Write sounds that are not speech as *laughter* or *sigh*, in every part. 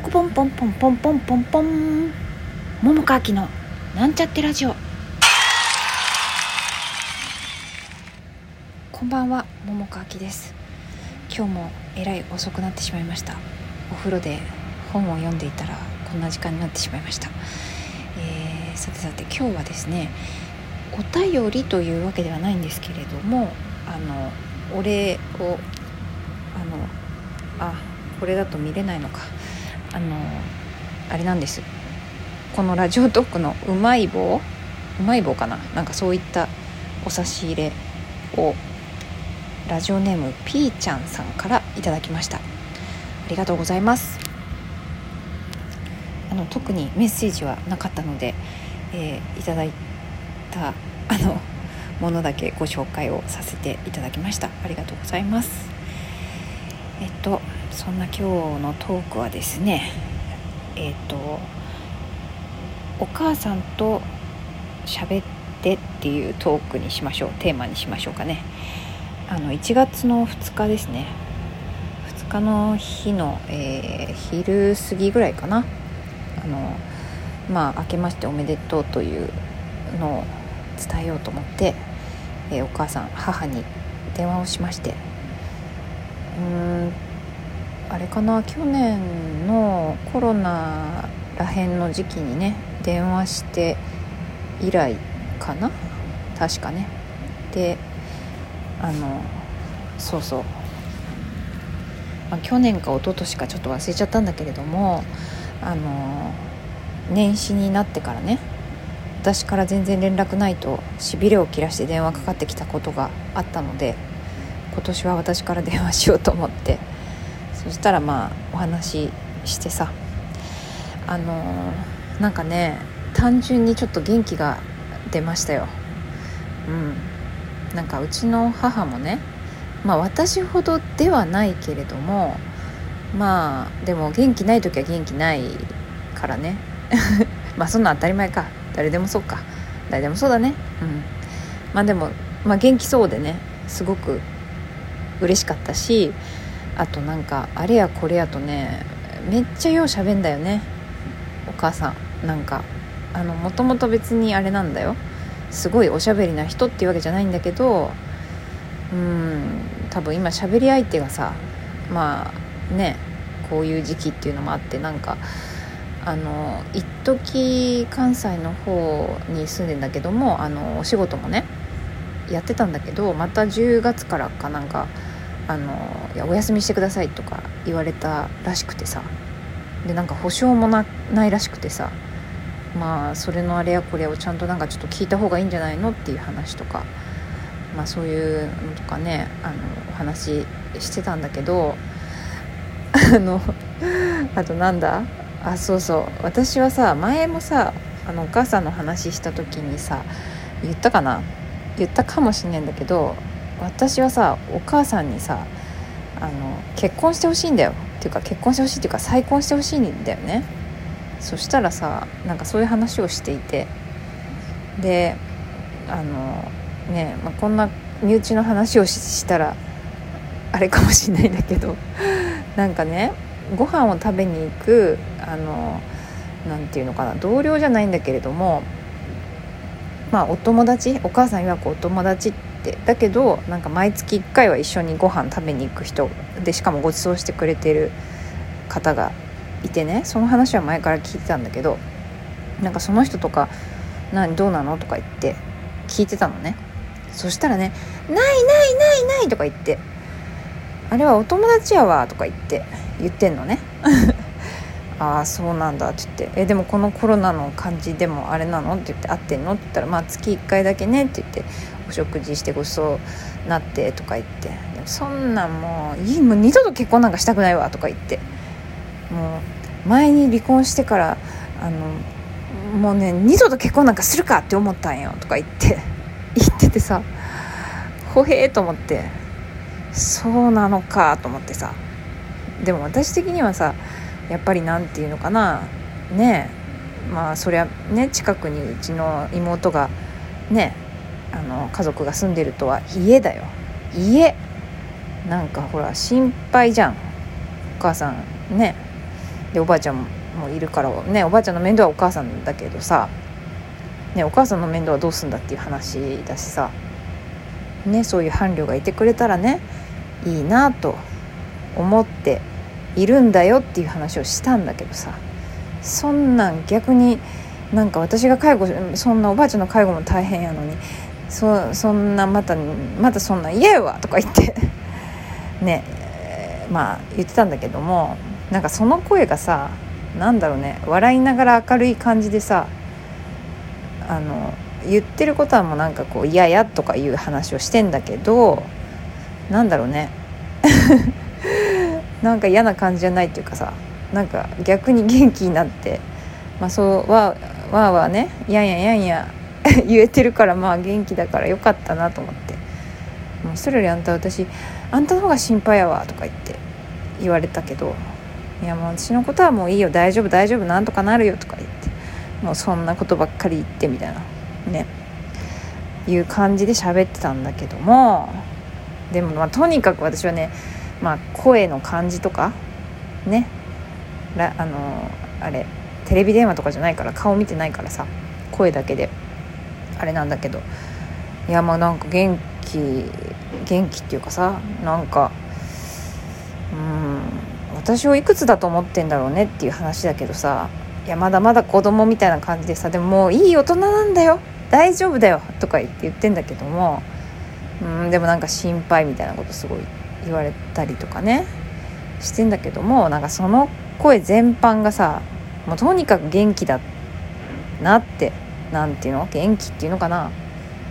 ポコポンポンポンポンポンポンポン。桃川きのなんちゃってラジオ。こんばんは桃川きです。今日もえらい遅くなってしまいました。お風呂で本を読んでいたらこんな時間になってしまいました、えー、さてさて今日はですねお便りというわけではないんですけれどもあのお礼をあのあこれだと見れないのか。あのあれなんです。このラジオトークのうまい棒？うまい棒かな？なんかそういったお差し入れをラジオネームピーちゃんさんからいただきました。ありがとうございます。あの特にメッセージはなかったので、えー、いただいたあのものだけご紹介をさせていただきました。ありがとうございます。そんな今日のトークはですねえっとお母さんと喋ってっていうトークにしましょうテーマにしましょうかね。あの1月の2日ですね。2日の日の、えー、昼過ぎぐらいかな。あのまあ明けましておめでとうというのを伝えようと思ってえー、お母さん母に電話をしましてうーんれかな？去年のコロナらへんの時期にね電話して以来かな？確かね。であのそうそう、まあ、去年か一昨年かちょっと忘れちゃったんだけれどもあの年始になってからね私から全然連絡ないとしびれを切らして電話かかってきたことがあったので今年は私から電話しようと思ってそしたらまあお話ししてさあのー、なんかね単純にちょっと元気が出ましたよ。うん。なんかうちの母もねまあ私ほどではないけれどもまあでも元気ない時は元気ないからね。*laughs* まあそんな当たり前か。誰でもそうか。誰でもそうだね。うん。まあでも、まあ、元気そうでねすごく嬉しかったしあとなんかあれやこれやとねめっちゃよう喋んだよね。お母さん。なんかあのもともと別にあれなんだよ。すごいおしゃべりな人っていうわけじゃないんだけどうん多分今喋り相手がさまあねこういう時期っていうのもあってなんかあの一時関西の方に住んでんだけどもあのお仕事もねやってたんだけどまた10月からかなんかあのいやお休みしてくださいとか言われたらしくてさ。でなんか保証もないらしくてさ。まあそれのあれやこれをちゃんとなんかちょっと聞いた方がいいんじゃないのっていう話とか。まあそういうのとかねあのお話ししてたんだけど。*laughs* あのあとなんだ？あそうそう。私はさ前もさあのお母さんの話した時にさ言ったかな？言ったかもしんないんだけど私はさお母さんにさあの結婚してほしいんだよ。っていうか結婚してほしいっていうか再婚してほしいんだよね。そしたらさなんかそういう話をしていて。であのね、まあ、こんな身内の話をしたらあれかもしんないんだけど。*laughs* なんかねご飯を食べに行くあのなんていうのかな同僚じゃないんだけれどもまあお友達お母さん曰くお友達ってだけどなんか毎月1回は一緒にご飯食べに行く人でしかもご馳走してくれてる方がいてねその話は前から聞いてたんだけどなんかその人とか「何どうなの?」とか言って聞いてたのね。そしたらね「ないないないない」とか言って「あれはお友達やわ」とか言って言ってんのね。*laughs* ああそうなんだ。って言って「えでもこのコロナの感じでもあれなの?」って言って「合ってんの?」って言ったら「まあ月1回だけね」って言ってお食事してごちそうなってとか言って「でもそんなんもういいもう二度と結婚なんかしたくないわ」とか言って。もう前に離婚してからあのもうね二度と結婚なんかするかって思ったんよとか言って。*laughs* 言っててさほへえと思って。そうなのかと思ってさ。でも私的にはさやっぱり何て言うのかな。ねえ。まあそりゃね近くにうちの妹がねあの家族が住んでるとは家だよ。家なんかほら心配じゃん。お母さんね。でおばあちゃんもいるからねおばあちゃんの面倒はお母さんだけどさ、ね、お母さんの面倒はどうすんだっていう話だしさ、ね、そういう伴侶がいてくれたらねいいなと思っているんだよっていう話をしたんだけどさ。そんなん逆になんか私が介護そんなおばあちゃんの介護も大変やのにそそんなまたまたそんな嫌やわとか言って *laughs* ねまあ言ってたんだけどもなんかその声がさなんだろうね笑いながら明るい感じでさあの言ってることはもうなんかこう嫌やとかいう話をしてんだけどなんだろうね *laughs* なんか嫌な感じじゃないっていうかさなんか逆に元気になってまあそうわわーわーねやんややんや *laughs* 言えてるからまあ元気だからよかったなと思って「もうそれよりあんた私あんたの方が心配やわ」とか言って言われたけど「いやもう私のことはもういいよ大丈夫大丈夫なんとかなるよ」とか言ってもうそんなことばっかり言ってみたいなね。いう感じで喋ってたんだけどもでもまあとにかく私はね、まあ、声の感じとかね。あのあれテレビ電話とかじゃないから顔見てないからさ声だけで。あれなんだけど。いやまあなんか元気元気っていうかさなんかうん私をいくつだと思ってんだろうねっていう話だけどさいやまだまだ子供みたいな感じでさでももういい大人なんだよ大丈夫だよとか言って言ってんだけどもうんでもなんか心配みたいなことすごい言われたりとかねしてんだけどもなんかその声全般がさもうとにかく元気だなって何ていうの？元気っていうのかな？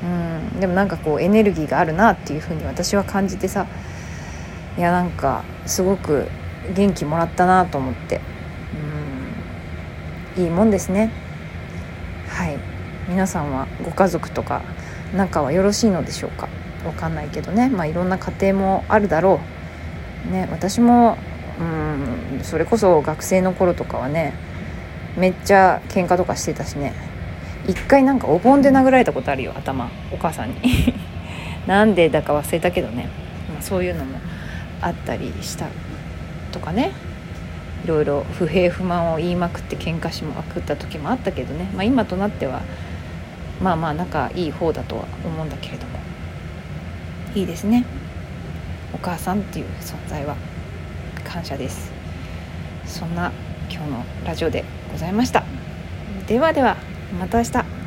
うん。でもなんかこうエネルギーがあるなっていうふうに私は感じてさ。いやなんかすごく元気もらったなと思って。うん。いいもんですね。はい。皆さんはご家族とか仲はよろしいのでしょうか？わかんないけどね。まあいろんな家庭もあるだろう。ね私もうんそれこそ学生の頃とかはねめっちゃ喧嘩とかしてたしね。一回なんかお盆で殴られたことあるよ頭お母さんに。*laughs* なんでだか忘れたけどね、まあ、そういうのもあったりしたとかね。いろいろ不平不満を言いまくって喧嘩しまくった時もあったけどね、まあ、今となってはまあまあ仲いい方だとは思うんだけれども。いいですね。お母さんっていう存在は感謝です。そんな今日のラジオでございました。ではでは。また明日。